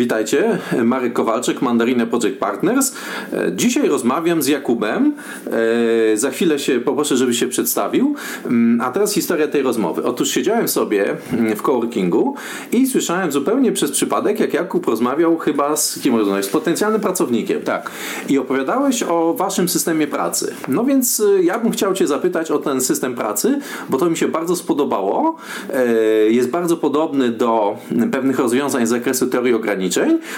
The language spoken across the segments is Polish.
Witajcie, Marek Kowalczyk, Mandarinę Project Partners. Dzisiaj rozmawiam z Jakubem. Za chwilę się poproszę, żeby się przedstawił. A teraz historia tej rozmowy. Otóż siedziałem sobie w coworkingu i słyszałem zupełnie przez przypadek, jak Jakub rozmawiał chyba z kim rozmawiał? Z potencjalnym pracownikiem. Tak. I opowiadałeś o waszym systemie pracy. No więc ja bym chciał cię zapytać o ten system pracy, bo to mi się bardzo spodobało. Jest bardzo podobny do pewnych rozwiązań z zakresu teorii ograniczeń,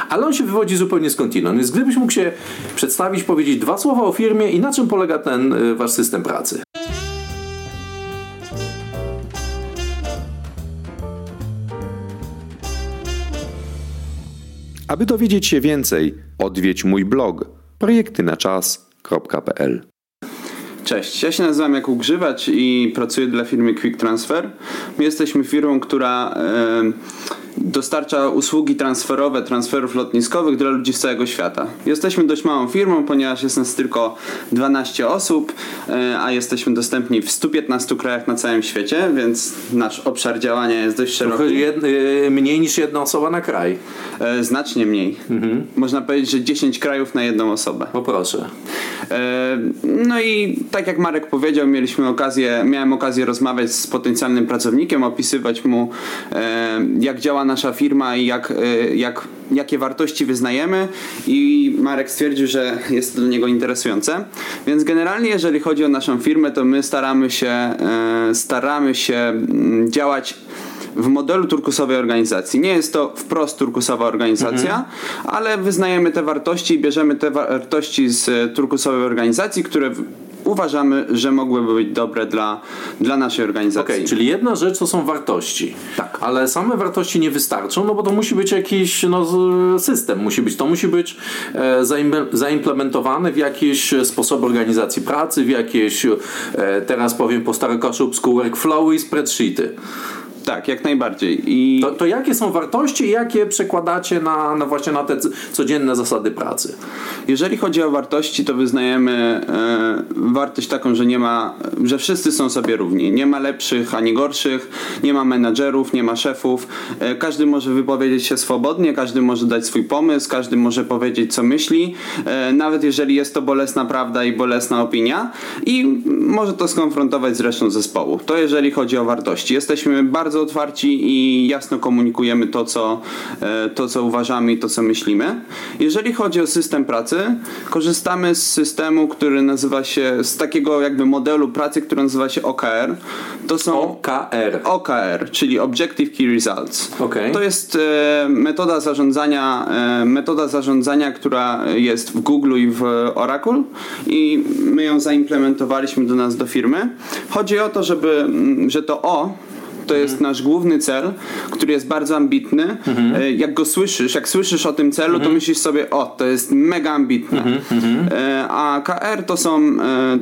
ale on się wywodzi zupełnie skądinąd. Więc gdybyś mógł się przedstawić, powiedzieć dwa słowa o firmie i na czym polega ten y, wasz system pracy. Aby dowiedzieć się więcej, odwiedź mój blog projektynaczas.pl Cześć, ja się nazywam Jakub Grzywacz i pracuję dla firmy Quick Transfer. My jesteśmy firmą, która dostarcza usługi transferowe, transferów lotniskowych dla ludzi z całego świata. Jesteśmy dość małą firmą, ponieważ jest nas tylko 12 osób, e, a jesteśmy dostępni w 115 krajach na całym świecie, więc nasz obszar działania jest dość szeroki. Jed, e, mniej niż jedna osoba na kraj. E, znacznie mniej. Mhm. Można powiedzieć, że 10 krajów na jedną osobę. O proszę. No i tak jak Marek powiedział, mieliśmy okazję, miałem okazję rozmawiać z potencjalnym pracownikiem, opisywać mu jak działa nasza firma i jak, e, jak, jakie wartości wyznajemy i Marek stwierdził, że jest to dla niego interesujące. Więc generalnie jeżeli chodzi o naszą firmę, to my staramy się, e, staramy się mm, działać w modelu turkusowej organizacji. Nie jest to wprost turkusowa organizacja, mhm. ale wyznajemy te wartości i bierzemy te wartości z turkusowej organizacji, które uważamy, że mogłyby być dobre dla, dla naszej organizacji. Okay, czyli jedna rzecz to są wartości. Tak. Ale same wartości nie wystarczą, no bo to musi być jakiś no, system, musi być, to musi być e, zaimplementowane w jakiś sposób organizacji pracy, w jakieś, e, teraz powiem po starokaszubsku, workflowy i spreadsheety. Tak, jak najbardziej. I... To, to jakie są wartości i jakie przekładacie na, na właśnie na te codzienne zasady pracy? Jeżeli chodzi o wartości, to wyznajemy e, wartość taką, że nie ma, że wszyscy są sobie równi. Nie ma lepszych ani gorszych, nie ma menadżerów, nie ma szefów. E, każdy może wypowiedzieć się swobodnie, każdy może dać swój pomysł, każdy może powiedzieć co myśli, e, nawet jeżeli jest to bolesna prawda i bolesna opinia i może to skonfrontować z resztą zespołu. To jeżeli chodzi o wartości. Jesteśmy bardzo bardzo otwarci i jasno komunikujemy to co, e, to, co uważamy i to, co myślimy. Jeżeli chodzi o system pracy, korzystamy z systemu, który nazywa się, z takiego jakby modelu pracy, który nazywa się OKR. To są OKR. OKR, czyli Objective Key Results. Okay. To jest e, metoda zarządzania, e, metoda zarządzania, która jest w Google i w Oracle i my ją zaimplementowaliśmy do nas do firmy. Chodzi o to, żeby, że to O to jest mhm. nasz główny cel, który jest bardzo ambitny. Mhm. Jak go słyszysz, jak słyszysz o tym celu, to mhm. myślisz sobie, o, to jest mega ambitne. E, a KR to są e,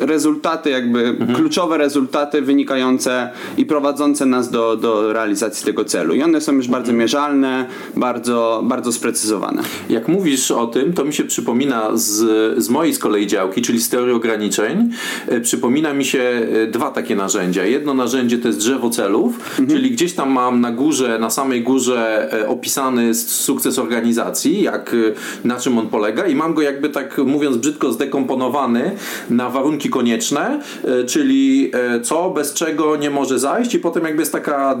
rezultaty, jakby mhm. kluczowe rezultaty wynikające i prowadzące nas do, do realizacji tego celu. I one są już bardzo mhm. mierzalne, bardzo, bardzo sprecyzowane. Jak mówisz o tym, to mi się przypomina z, z mojej z kolei działki, czyli z teorii ograniczeń, e, przypomina mi się e, dwa takie narzędzia. Jedno narzędzie to jest drzewo celów, mhm. czyli gdzieś tam mam na górze, na samej górze e, opisany sukces organizacji, jak, na czym on polega i mam go jakby tak mówiąc brzydko zdekomponowany na warunki konieczne, e, czyli e, co, bez czego nie może zajść i potem jakby jest taka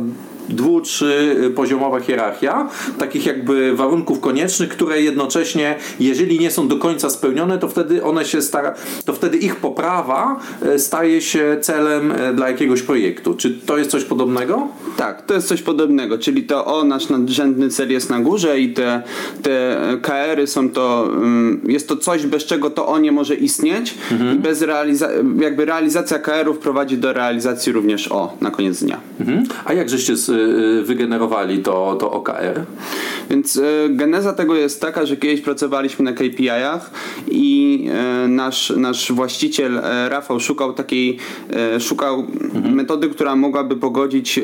dwu, trzy poziomowa hierarchia takich jakby warunków koniecznych, które jednocześnie, jeżeli nie są do końca spełnione, to wtedy one się stara, to wtedy ich poprawa e, staje się celem dla jakiegoś projektu. Czy to jest coś podobnego? Tak, to jest coś podobnego, czyli to o, nasz nadrzędny cel jest na górze i te, te KR-y są to, jest to coś, bez czego to o nie może istnieć mhm. i bez realizacji jakby realizacja KR-ów prowadzi do realizacji również O na koniec dnia. Mhm. A jak żeście y, wygenerowali to, to OKR? Więc y, geneza tego jest taka, że kiedyś pracowaliśmy na KPI-ach i y, nasz, nasz właściciel Rafał szukał takiej, szukał mhm. metody, która mogłaby pogodzić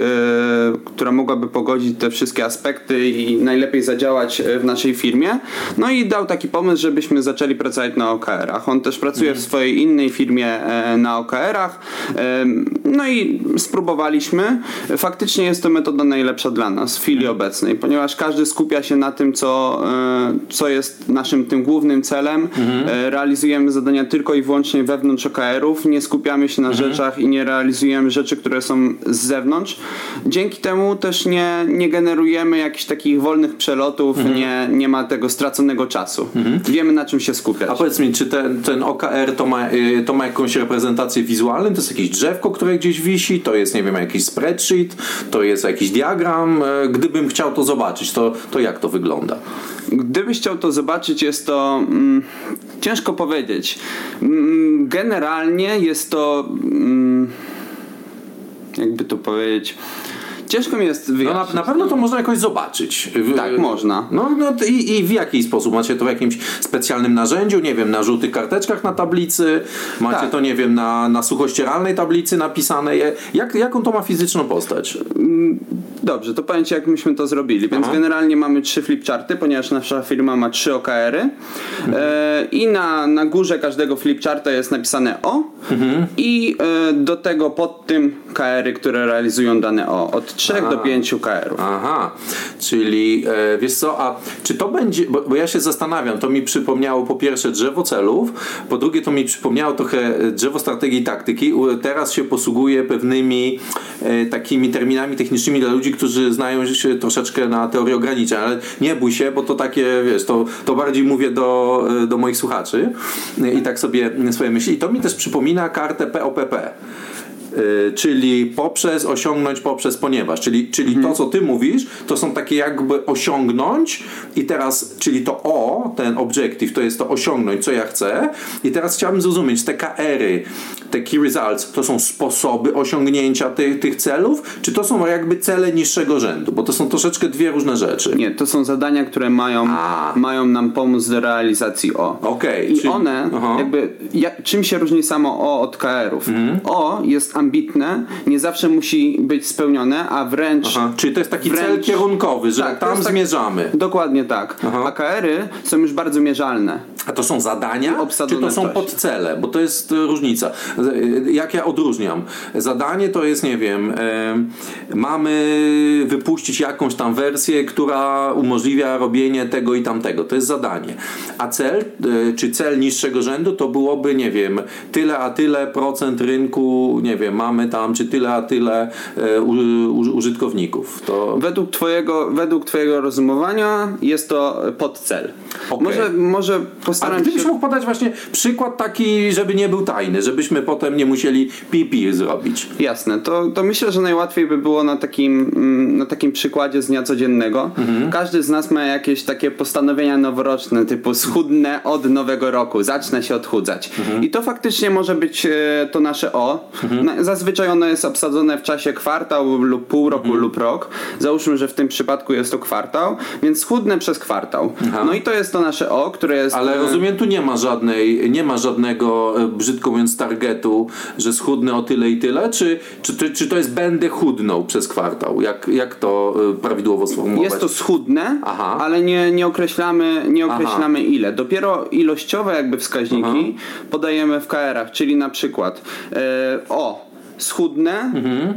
która mogłaby pogodzić te wszystkie aspekty i najlepiej zadziałać w naszej firmie. No i dał taki pomysł, żebyśmy zaczęli pracować na OKR-ach. On też pracuje mhm. w swojej innej firmie na OKR-ach. No i spróbowaliśmy. Faktycznie jest to metoda najlepsza dla nas w chwili obecnej, ponieważ każdy skupia się na tym, co, e, co jest naszym tym głównym celem. E, Realizujemy zadania tylko i wyłącznie wewnątrz OKR-ów, nie skupiamy się na rzeczach i nie realizujemy rzeczy, które są z zewnątrz. Dzięki temu też nie, nie generujemy jakichś takich wolnych przelotów, nie, nie ma tego straconego czasu. Wiemy na czym się skupiać. A powiedz mi, czy ten, ten OKR to ma, y, to ma jakąś reprezentację wizualną? To jest jakieś drzewko, które gdzieś wisi? To jest, nie wiem, jakiś spreadsheet? To jest jakiś diagram? Y, Gdybym chciał to zobaczyć, to, to jak to wygląda? Gdybyś chciał to zobaczyć, jest to mm, ciężko powiedzieć. Mm, generalnie jest to. Mm, jakby to powiedzieć. Ciężko mi jest No na, wyjaśnić. na pewno to można jakoś zobaczyć. W- Tak, można. No, no i, i w jaki sposób? Macie to w jakimś specjalnym narzędziu, nie wiem, na żółtych karteczkach na tablicy? Macie Tak. to, nie wiem, na, na suchościeralnej tablicy napisane? Je- Jak, jaką to ma fizyczną postać? Dobrze, to Ci, jak myśmy to zrobili. Więc Aha. generalnie mamy trzy flipcharty, ponieważ nasza firma ma trzy OKR-y. E, I na, na górze każdego flipcharta jest napisane O. I e, do tego pod tym KR-y, które realizują dane O. Od 3 do 5 KR-ów. Aha, czyli e, wiesz co, a czy to będzie, bo, bo ja się zastanawiam, to mi przypomniało po pierwsze drzewo celów, po drugie to mi przypomniało trochę e, drzewo strategii i taktyki. Teraz się posługuję pewnymi e, takimi terminami technicznymi dla ludzi, którzy znają się troszeczkę na teorii ograniczeń, ale nie bój się, bo to takie, wiesz, to, to bardziej mówię do, e, do moich słuchaczy e, i tak sobie swoje myśli. I to mi też przypomina kartę POPP. Y, czyli poprzez, osiągnąć poprzez, ponieważ. Czyli, czyli to, co ty mówisz, to są takie jakby osiągnąć i teraz, czyli to O, ten objective, to jest to osiągnąć, co ja chcę. I teraz chciałbym zrozumieć, te KR-y, te key results, to są sposoby osiągnięcia tych, tych celów, czy to są jakby cele niższego rzędu, bo to są troszeczkę dwie różne rzeczy. Nie, to są zadania, które mają, A. mają nam pomóc do realizacji O. Okej, I czyli- one, Aha. jakby, jak, czym się różni samo O od KR-ów? Mhm. O jest ambitne, nie zawsze musi być spełnione, a wręcz Aha, czyli to jest taki cel Wręcz- kierunkowy, że Tak, tam tak- zmierzamy. Dokładnie tak. Aha. A KR-y są już bardzo mierzalne. A to są zadania, czy to są podcele? Bo to jest e, różnica. E, Jak ja odróżniam? Zadanie to jest, nie wiem, e, mamy wypuścić jakąś tam wersję, która umożliwia robienie tego i tamtego. To jest zadanie. A cel, czy cel niższego rzędu, to byłoby, nie wiem, tyle a tyle procent rynku, nie wiem, mamy tam, czy tyle a tyle użytkowników. To Według twojego, według twojego rozumowania jest to podcel. Okej. Może, może A postaram gdybyś się... mógł podać właśnie przykład taki, żeby nie był tajny, żebyśmy potem nie musieli pipi zrobić. Jasne, to, to myślę, że najłatwiej by było na takim, mm, na takim przykładzie z dnia codziennego. Mhm. Każdy z nas ma jakieś takie postanowienia noworoczne, typu schudnę od nowego roku, zacznę się odchudzać. Mhm. I to faktycznie może być e, to nasze O. Na- Zazwyczaj ono jest obsadzone w czasie kwartał lub pół roku Mhm. lub rok. Załóżmy, że w tym przypadku jest to kwartał, więc schudnę przez kwartał. No i to jest to nasze O, które jest... Ale rozumiem, tu nie ma żadnej, nie ma żadnego, e, brzydko mówiąc, targetu, że schudnę o tyle i tyle, czy, czy, to- czy to jest będę chudnął przez kwartał? Jak, jak to e, prawidłowo sformułować? Jest to schudne, Aha. ale nie, nie określamy, nie określamy ile. Dopiero ilościowe jakby wskaźniki podajemy w KR-ach, czyli na przykład e, o, schudnę, Mhm.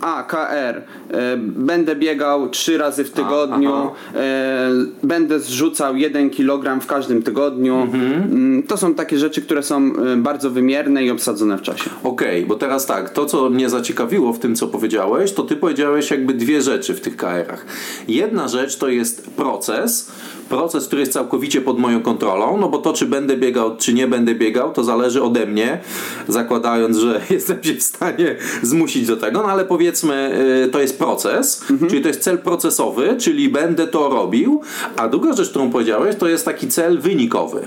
A KR, e, będę biegał trzy razy w tygodniu, aha. e, będę zrzucał 1 kg w każdym tygodniu. Mhm. Mm, To są takie rzeczy, które są e, bardzo wymierne i obsadzone w czasie. Okej, bo teraz tak, to co mnie zaciekawiło w tym, co powiedziałeś, to ty powiedziałeś jakby dwie rzeczy w tych KR-ach. Jedna rzecz to jest proces, proces, który jest całkowicie pod moją kontrolą, no bo to, czy będę biegał, czy nie będę biegał, to zależy ode mnie, zakładając, że jestem się w stanie zmusić do tego, no ale powiedzmy, y, to jest proces, czyli to jest cel procesowy, czyli będę to robił, a druga rzecz, którą powiedziałeś, to jest taki cel wynikowy.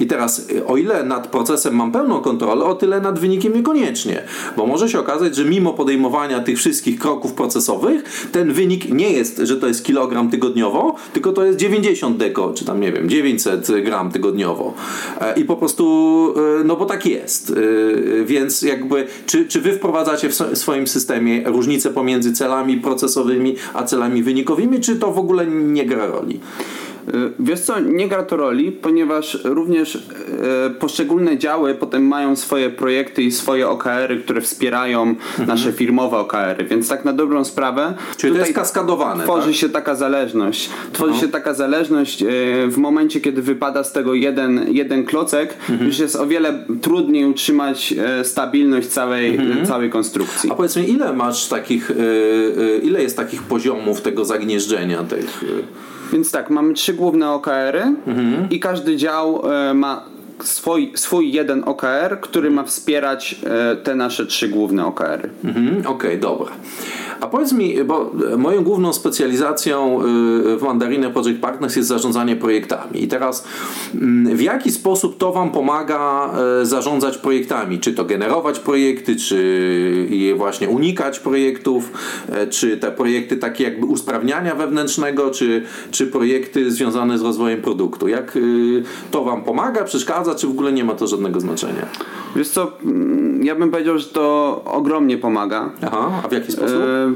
I teraz, y, o ile nad procesem mam pełną kontrolę, o tyle nad wynikiem niekoniecznie, bo może się okazać, że mimo podejmowania tych wszystkich kroków procesowych, ten wynik nie jest, że to jest kilogram tygodniowo, tylko to jest 90 deko, czy tam nie wiem, 900 gram tygodniowo. E, I po prostu, e, no bo tak jest. Więc jakby, czy, czy wy wprowadzacie w swoim systemie różnicę pomiędzy celami procesowymi a celami wynikowymi, czy to w ogóle nie gra roli? Wiesz co, nie gra to roli, ponieważ również e, poszczególne działy potem mają swoje projekty i swoje OKR-y, które wspierają mhm. nasze firmowe OKR-y, więc tak na dobrą sprawę. Czyli to jest kaskadowane. Tworzy tak? się taka zależność. Tworzy no. się taka zależność e, w momencie, kiedy wypada z tego jeden, jeden klocek, mhm. już jest o wiele trudniej utrzymać stabilność całej, mhm. całej konstrukcji. A powiedz mi, ile masz takich, ile jest takich poziomów tego zagnieżdżenia? Tych, więc tak, mamy trzy główne OKR-y mhm. i każdy dział e, ma swój, swój jeden OKR, który ma wspierać e, te nasze trzy główne OKR-y. Mhm, Okej, okay, dobra. A powiedz mi, bo moją główną specjalizacją y, w Mandarinę Project Partners jest zarządzanie projektami. I teraz mm, w jaki sposób to Wam pomaga zarządzać projektami? Czy to generować projekty, czy je właśnie unikać projektów, czy te projekty takie jakby usprawniania wewnętrznego, czy, czy projekty związane z rozwojem produktu? Jak to Wam pomaga, przeszkadza, czy w ogóle nie ma to żadnego znaczenia? Wiesz co, mm, ja bym powiedział, że to ogromnie pomaga. Aha, a w jaki sposób? E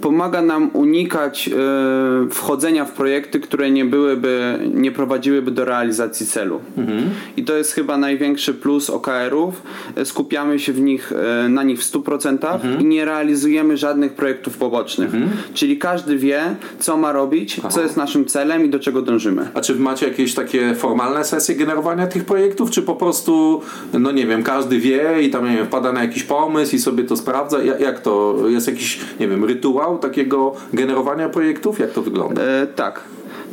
pomaga nam unikać e, wchodzenia w projekty, które nie byłyby, nie prowadziłyby do realizacji celu. Mhm. I to jest chyba największy plus OKR-ów. E, skupiamy się w nich, e, na nich w 100% mhm. i nie realizujemy żadnych projektów pobocznych. Mhm. Czyli każdy wie, co ma robić, Aha. co jest naszym celem i do czego dążymy. A czy macie jakieś takie formalne sesje generowania tych projektów, czy po prostu, no nie wiem, każdy wie i tam nie wiem, wpada na jakiś pomysł i sobie to sprawdza? Jak to? Jest jakiś, nie wiem, rytuał? Takiego generowania projektów? Jak to wygląda? E, tak.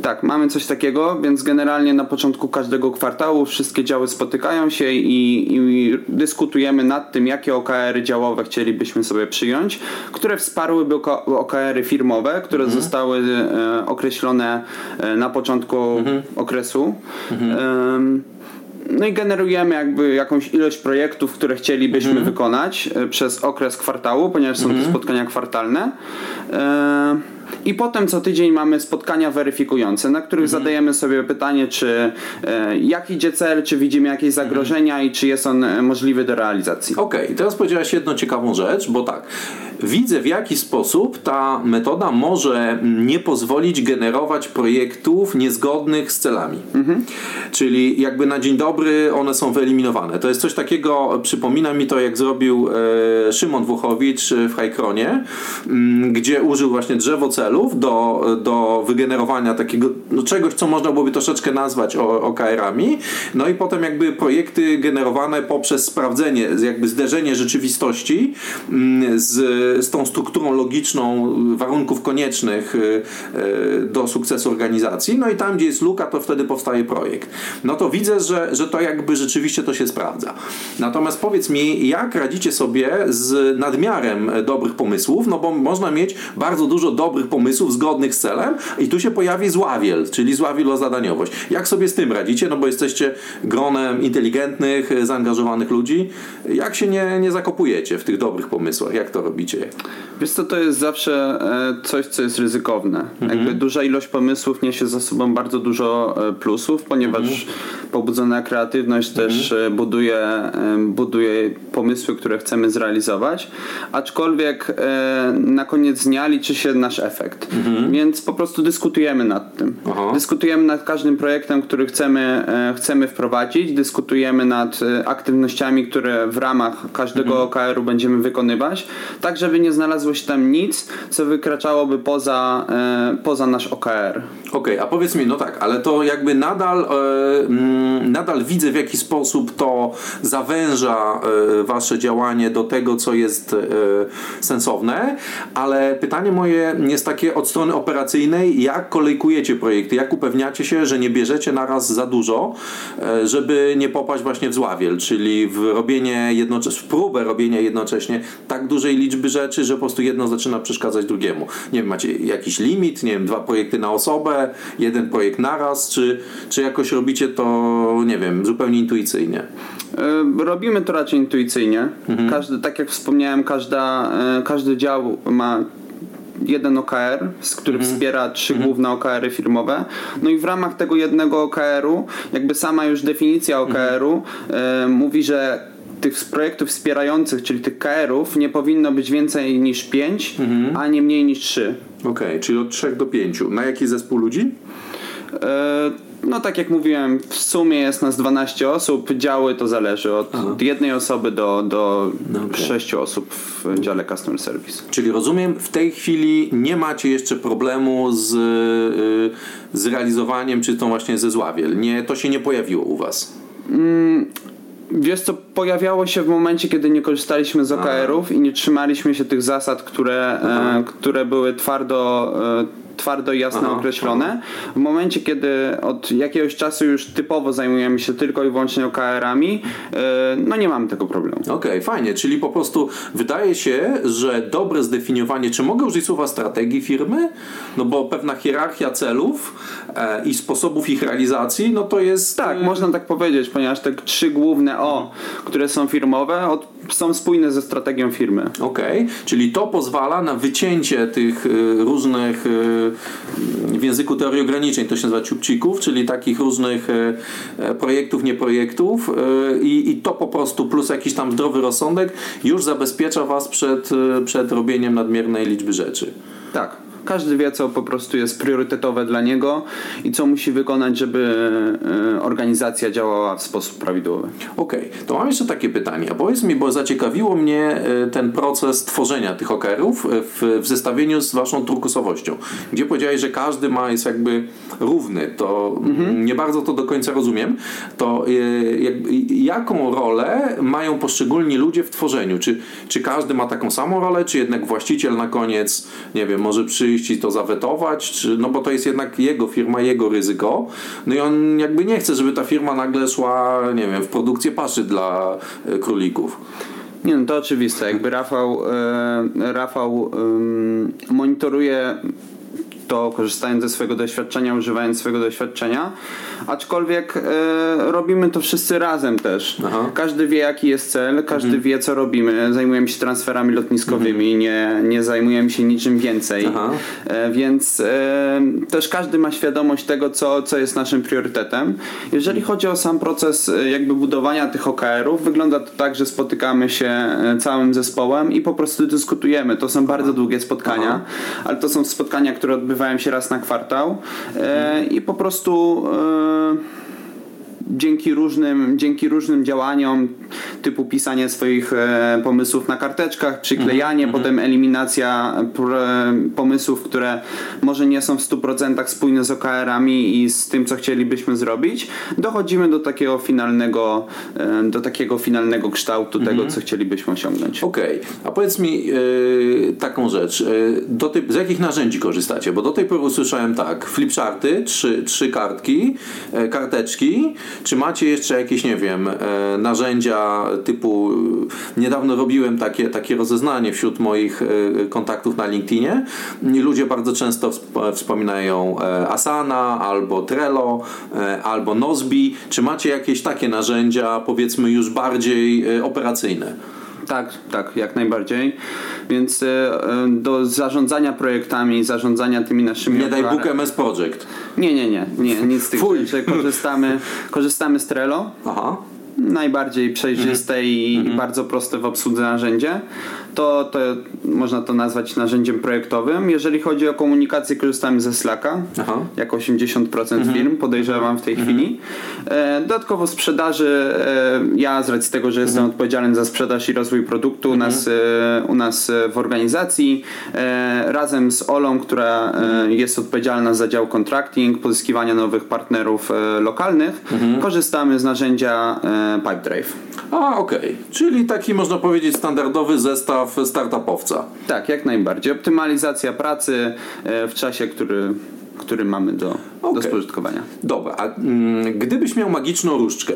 Tak, mamy coś takiego, więc generalnie na początku każdego kwartału wszystkie działy spotykają się i, i dyskutujemy nad tym, jakie OKR-y działowe chcielibyśmy sobie przyjąć, które wsparłyby OKR-y firmowe, które mhm. zostały e, określone e, na początku mhm. okresu. Mhm. No i generujemy jakby jakąś ilość projektów, które chcielibyśmy mhm. wykonać e, przez okres kwartału, ponieważ są mhm. to spotkania kwartalne. E, I potem co tydzień mamy spotkania weryfikujące, na których mhm. zadajemy sobie pytanie, czy e, jak idzie cel, czy widzimy jakieś zagrożenia i czy jest on możliwy do realizacji. Okej, okay. teraz powiedziałaś jedną ciekawą rzecz, bo tak, widzę w jaki sposób ta metoda może nie pozwolić generować projektów niezgodnych z celami. Mhm. Czyli jakby na dzień dobry one są wyeliminowane. To jest coś takiego, przypomina mi to jak zrobił e, Szymon Włochowicz w Hajkronie, m, mm, gdzie użył właśnie drzewo celów do, do wygenerowania takiego no, czegoś, co można byłoby troszeczkę nazwać OKR-ami. No i potem jakby projekty generowane poprzez sprawdzenie, jakby zderzenie rzeczywistości mm, z z tą strukturą logiczną warunków koniecznych y, y, do sukcesu organizacji. No i tam, gdzie jest luka, to wtedy powstaje projekt. No to widzę, że, że to jakby rzeczywiście to się sprawdza. Natomiast powiedz mi, jak radzicie sobie z nadmiarem dobrych pomysłów? No bo można mieć bardzo dużo dobrych pomysłów zgodnych z celem i tu się pojawi zławiel, czyli zła wielozadaniowość. Jak sobie z tym radzicie? No bo jesteście gronem inteligentnych, zaangażowanych ludzi. Jak się nie, nie zakopujecie w tych dobrych pomysłach? Jak to robicie? Wiesz co, to jest zawsze e, coś, co jest ryzykowne. Mhm. Jakby duża ilość pomysłów niesie za sobą bardzo dużo e, plusów, ponieważ mhm. pobudzona kreatywność mhm. też e, buduje, buduje pomysły, które chcemy zrealizować, aczkolwiek na koniec dnia liczy się nasz efekt. Mhm. Więc po prostu dyskutujemy nad tym. Aha. Dyskutujemy nad każdym projektem, który chcemy, chcemy wprowadzić, dyskutujemy nad aktywnościami, które w ramach każdego mhm. OKR-u będziemy wykonywać, tak żeby nie znalazło się tam nic, co wykraczałoby poza, e, poza nasz OKR. Okej, okay, a powiedz mi, no tak, ale to jakby nadal, e, mm, nadal widzę w jaki sposób to zawęża e, wasze działanie do tego, co jest e, sensowne, ale pytanie moje jest takie od strony operacyjnej, jak kolejkujecie projekty, jak upewniacie się, że nie bierzecie naraz za dużo, e, żeby nie popaść właśnie w zławiel, czyli w robienie jednocześnie, w próbę robienia jednocześnie tak dużej liczby rzeczy, że po prostu jedno zaczyna przeszkadzać drugiemu. Nie wiem, macie jakiś limit, nie wiem, dwa projekty na osobę, jeden projekt naraz, czy, czy jakoś robicie to, nie wiem, zupełnie intuicyjnie? E, robimy to raczej intuicyjnie. Mhm. Każdy, tak jak wspomniałem, każda, e, każdy dział ma jeden OKR, który mhm. wspiera trzy mhm. główne OKR-y firmowe. No i w ramach tego jednego OKR-u, jakby sama już definicja OKR-u mhm. y, mówi, że tych projektów wspierających, czyli tych KR-ów, nie powinno być więcej niż 5, mhm. a nie mniej niż 3. Okej, okay, czyli od 3 do 5. Na jaki zespół ludzi? E, no tak jak mówiłem, w sumie jest nas 12 osób, działy to zależy od Aha. jednej osoby do, do No okej. 6 osób w dziale Customer Service. Czyli rozumiem, w tej chwili nie macie jeszcze problemu z, y, z realizowaniem, czy to właśnie ze Zławiel. Nie, to się nie pojawiło u Was. Wiesz co, pojawiało się w momencie, kiedy nie korzystaliśmy z OKR-ów i nie trzymaliśmy się tych zasad, które, e, które były twardo, e, twardo i jasno Aha, określone. W momencie, kiedy od jakiegoś czasu już typowo zajmujemy się tylko i wyłącznie OKR-ami, e, no nie mamy tego problemu. Okej, fajnie, czyli po prostu wydaje się, że dobre zdefiniowanie, czy mogę użyć słowa strategii firmy? No bo pewna hierarchia celów e, i sposobów ich realizacji, no to jest... Tak, e, można tak powiedzieć, ponieważ te trzy główne O, które są firmowe, są spójne ze strategią firmy. Okej, czyli to pozwala na wycięcie tych różnych w języku teorii ograniczeń, to się nazywa ciupcików, czyli takich różnych y, e, projektów, nieprojektów y, i, i to po prostu plus jakiś tam zdrowy rozsądek już zabezpiecza Was przed, przed robieniem nadmiernej liczby rzeczy. Tak. Każdy wie, co po prostu jest priorytetowe dla niego i co musi wykonać, żeby e, organizacja działała w sposób prawidłowy. Okej, to mam jeszcze takie pytanie. Powiedz mi, bo zaciekawiło mnie y, ten proces tworzenia tych OKR-ów y, w, w zestawieniu z waszą turkusowością, gdzie powiedziałeś, że każdy ma jest jakby równy. To mm, nie bardzo to do końca rozumiem. To jakby, jaką rolę mają poszczególni ludzie w tworzeniu? Czy, czy każdy ma taką samą rolę, czy jednak właściciel na koniec, nie wiem, może przyjść i to zawetować, czy, no bo to jest jednak jego firma, jego ryzyko. No i on jakby nie chce, żeby ta firma nagle szła, nie wiem, w produkcję paszy dla y, królików. Nie no, to oczywiste. Jakby Rafał, e, Rafał ym, monitoruje to korzystając ze swojego doświadczenia, używając swojego doświadczenia, aczkolwiek e, robimy to wszyscy razem też. Aha. Każdy wie jaki jest cel, każdy wie co robimy. Zajmujemy się transferami lotniskowymi, nie, nie zajmujemy się niczym więcej. Aha. E, więc e, też każdy ma świadomość tego, co, co jest naszym priorytetem. Jeżeli chodzi o sam proces e, jakby budowania tych OKR-ów, wygląda to tak, że spotykamy się e, całym zespołem i po prostu dyskutujemy. To są bardzo długie spotkania, ale to są spotkania, które odbywają się raz na kwartał e, i po prostu e, dzięki różnym, dzięki różnym działaniom typu pisanie swoich e, pomysłów na karteczkach, przyklejanie, potem eliminacja pr- pomysłów, które może nie są w 100% spójne z OKR-ami i z tym, co chcielibyśmy zrobić, dochodzimy do takiego finalnego, e, do takiego finalnego kształtu tego, co chcielibyśmy osiągnąć. Okej, a powiedz mi yy, taką rzecz. Yy, do tej, z jakich narzędzi korzystacie? Bo do tej pory usłyszałem tak, flipcharty, trzy, trzy kartki, e, karteczki. Czy macie jeszcze jakieś, nie wiem, e, narzędzia typu... Niedawno robiłem takie, takie rozeznanie wśród moich e, kontaktów na LinkedInie ludzie bardzo często wsp- wspominają e, Asana albo Trello e, albo Nozbi. Czy macie jakieś takie narzędzia, powiedzmy już bardziej e, operacyjne? Tak, tak, jak najbardziej. Więc e, e, do zarządzania projektami, zarządzania tymi naszymi Nie daj Bóg MS Project. Nie, nie, nie, nie, nic z tych Fuj. rzeczy. Korzystamy, korzystamy z Trello. Aha. Najbardziej przejrzyste i, i bardzo proste w obsłudze narzędzie. To, to można to nazwać narzędziem projektowym. Jeżeli chodzi o komunikację, korzystamy ze Slacka. Aha. Jak 80% firm, podejrzewam w tej chwili. E, dodatkowo sprzedaży, e, ja z racji tego, że jestem odpowiedzialny za sprzedaż i rozwój produktu u, nas, e, u nas w organizacji, razem z Olą, która e, jest odpowiedzialna za dział contracting, pozyskiwania nowych partnerów lokalnych, korzystamy z narzędzia Pipedrive. A, okej. Czyli taki można powiedzieć standardowy zestaw startupowca. Tak, jak najbardziej. Optymalizacja pracy e, w czasie, który, który mamy do, do Okej. spożytkowania. Dobra, a mm, gdybyś miał magiczną różdżkę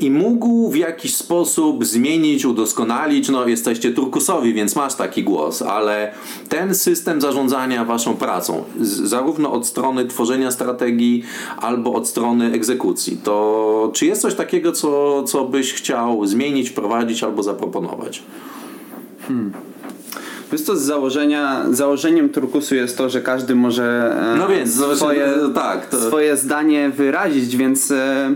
i mógł w jakiś sposób zmienić, udoskonalić, no jesteście turkusowi, więc masz taki głos, ale ten system zarządzania waszą pracą, z, zarówno od strony tworzenia strategii, albo od strony egzekucji, to czy jest coś takiego, co, co byś chciał zmienić, wprowadzić albo zaproponować? Wiesz co, z założenia, założeniem turkusu jest to, że każdy może e, No więc, swoje, tak, to- swoje zdanie wyrazić, więc e,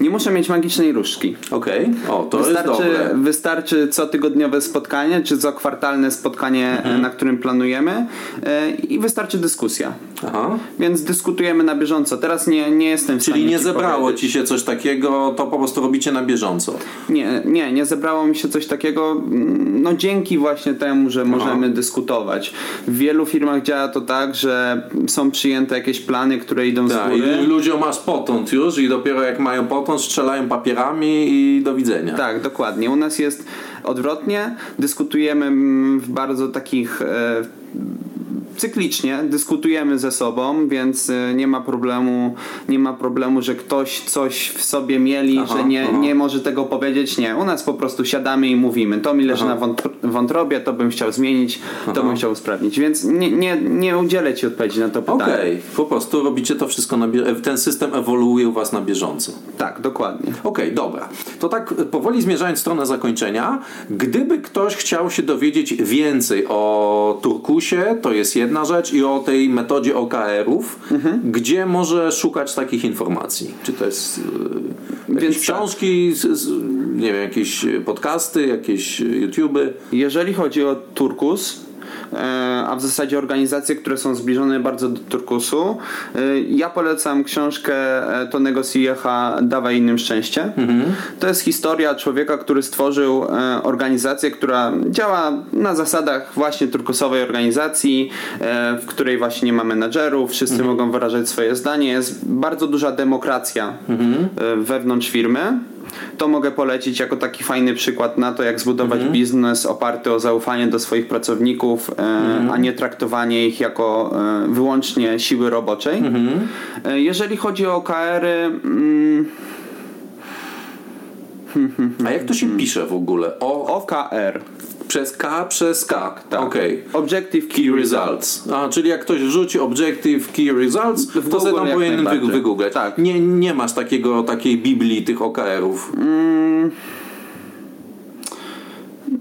Nie muszę mieć magicznej różdżki. Okej, o, to jest Wystarczy, dobre. wystarczy cotygodniowe spotkanie, czy co kwartalne spotkanie, Mhm. na którym planujemy e, i wystarczy dyskusja. Aha. Więc dyskutujemy na bieżąco. Teraz nie, nie jestem w Czyli stanie nie ci zebrało powiedzieć. ci się coś takiego, to po prostu robicie na bieżąco. Nie, nie, nie zebrało mi się coś takiego, mm, no dzięki właśnie temu, że możemy dyskutować. W wielu firmach działa to tak, że są przyjęte jakieś plany, które idą z Tak, góry. i ludziom masz potąd już i dopiero jak mają potąd, strzelają papierami i do widzenia. Tak, dokładnie. U nas jest odwrotnie. Dyskutujemy w bardzo takich e, cyklicznie, dyskutujemy ze sobą, więc e, nie ma problemu, nie ma problemu, że ktoś coś w sobie mieli, Aha, że nie, aha. nie może tego powiedzieć. Nie, u nas po prostu siadamy i mówimy. To mi leży na wątr- wątrobie, to bym chciał zmienić, to bym chciał usprawnić. Więc nie, nie, nie udzielę ci odpowiedzi na to pytanie. Okej, po prostu robicie to wszystko na bie- ten system ewoluuje u was na bieżąco. Tak, dokładnie. Okej, dobra. To tak e, powoli zmierzając w stronę zakończenia, gdyby ktoś chciał się dowiedzieć więcej o Turkusie, to jest jedna rzecz, i o tej metodzie OKR-ów, Mhm. gdzie może szukać takich informacji? Czy to jest jakieś Więc tak. książki, z, z, nie wiem, jakieś podcasty, jakieś YouTube'y? Jeżeli chodzi o Turkus, a w zasadzie organizacje, które są zbliżone bardzo do Turkusu, e, ja polecam książkę e, Tonego Siecha Dawaj innym szczęście. To jest historia człowieka, który stworzył e, organizację, która działa na zasadach właśnie turkusowej organizacji, e, w której właśnie nie ma menadżerów, wszyscy mogą wyrażać swoje zdanie. Jest bardzo duża demokracja e, wewnątrz firmy. To mogę polecić jako taki fajny przykład na to, jak zbudować biznes oparty o zaufanie do swoich pracowników, e, a nie traktowanie ich jako e, wyłącznie siły roboczej. E, jeżeli chodzi o OKR-y, mm, A jak to się pisze w ogóle? O, OKR. Przez K, przez K. Tak. Okej. Objective Key Results. A, czyli jak ktoś wrzuci Objective Key Results, W to sobie tam powinien wygooglać. Tak. Nie, nie masz takiego, takiej Biblii tych OKR-ów.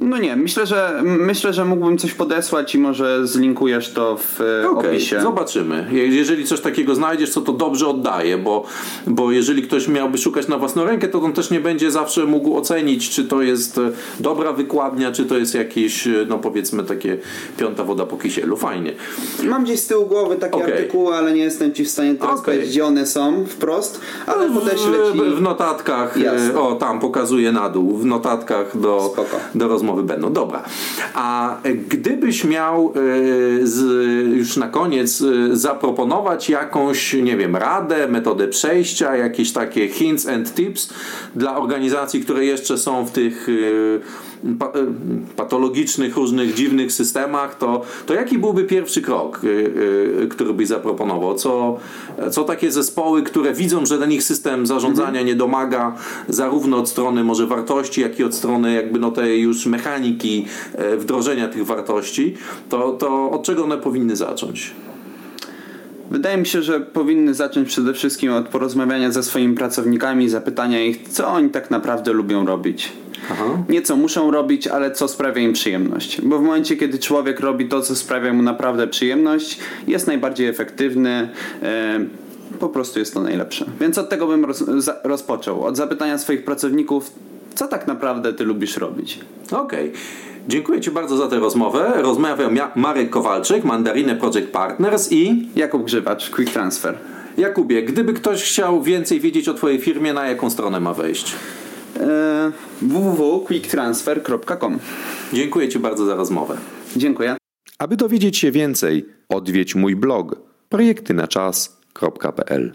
No nie, myślę, że myślę, że mógłbym coś podesłać i może zlinkujesz to w e, Okej, opisie. zobaczymy. Je- Jeżeli coś takiego znajdziesz, to to dobrze oddaję, bo, bo jeżeli ktoś miałby szukać na własną rękę, to on też nie będzie zawsze mógł ocenić, czy to jest e, dobra wykładnia, czy to jest jakieś, e, no powiedzmy, takie piąta woda po kisielu. Fajnie. Mam gdzieś z tyłu głowy takie Okej. artykuły, ale nie jestem ci w stanie teraz Okej. powiedzieć, gdzie one są wprost, ale podeślę ci. W, w notatkach, Jasne. o tam pokazuję na dół, w notatkach do, Spoko. do rozmowy będą. Dobra. A gdybyś miał e, z, już na koniec e, zaproponować jakąś, nie wiem, radę, metodę przejścia, jakieś takie hints and tips dla organizacji, które jeszcze są w tych e, patologicznych, różnych dziwnych systemach, to, to jaki byłby pierwszy krok, e, e, który byś zaproponował? Co, co takie zespoły, które widzą, że ten ich system zarządzania nie domaga zarówno od strony może wartości, jak i od strony jakby no tej już mechaniki wdrożenia tych wartości, to, to od czego one powinny zacząć? Wydaje mi się, że powinny zacząć przede wszystkim od porozmawiania ze swoimi pracownikami, zapytania ich, co oni tak naprawdę lubią robić. Aha. Nie co muszą robić, ale co sprawia im przyjemność. Bo w momencie, kiedy człowiek robi to, co sprawia mu naprawdę przyjemność, jest najbardziej efektywny. e, po prostu jest to najlepsze. Więc od tego bym roz, rozpoczął. Od zapytania swoich pracowników, co tak naprawdę ty lubisz robić. Okej. Dziękuję Ci bardzo za tę rozmowę. Rozmawiał Marek Kowalczyk, Mandarine Project Partners i Jakub Grzywacz, Quick Transfer. Jakubie, gdyby ktoś chciał więcej wiedzieć o Twojej firmie, na jaką stronę ma wejść? E, www.quicktransfer.com Dziękuję Ci bardzo za rozmowę. Dziękuję. Aby dowiedzieć się więcej, odwiedź mój blog projektynaczas.pl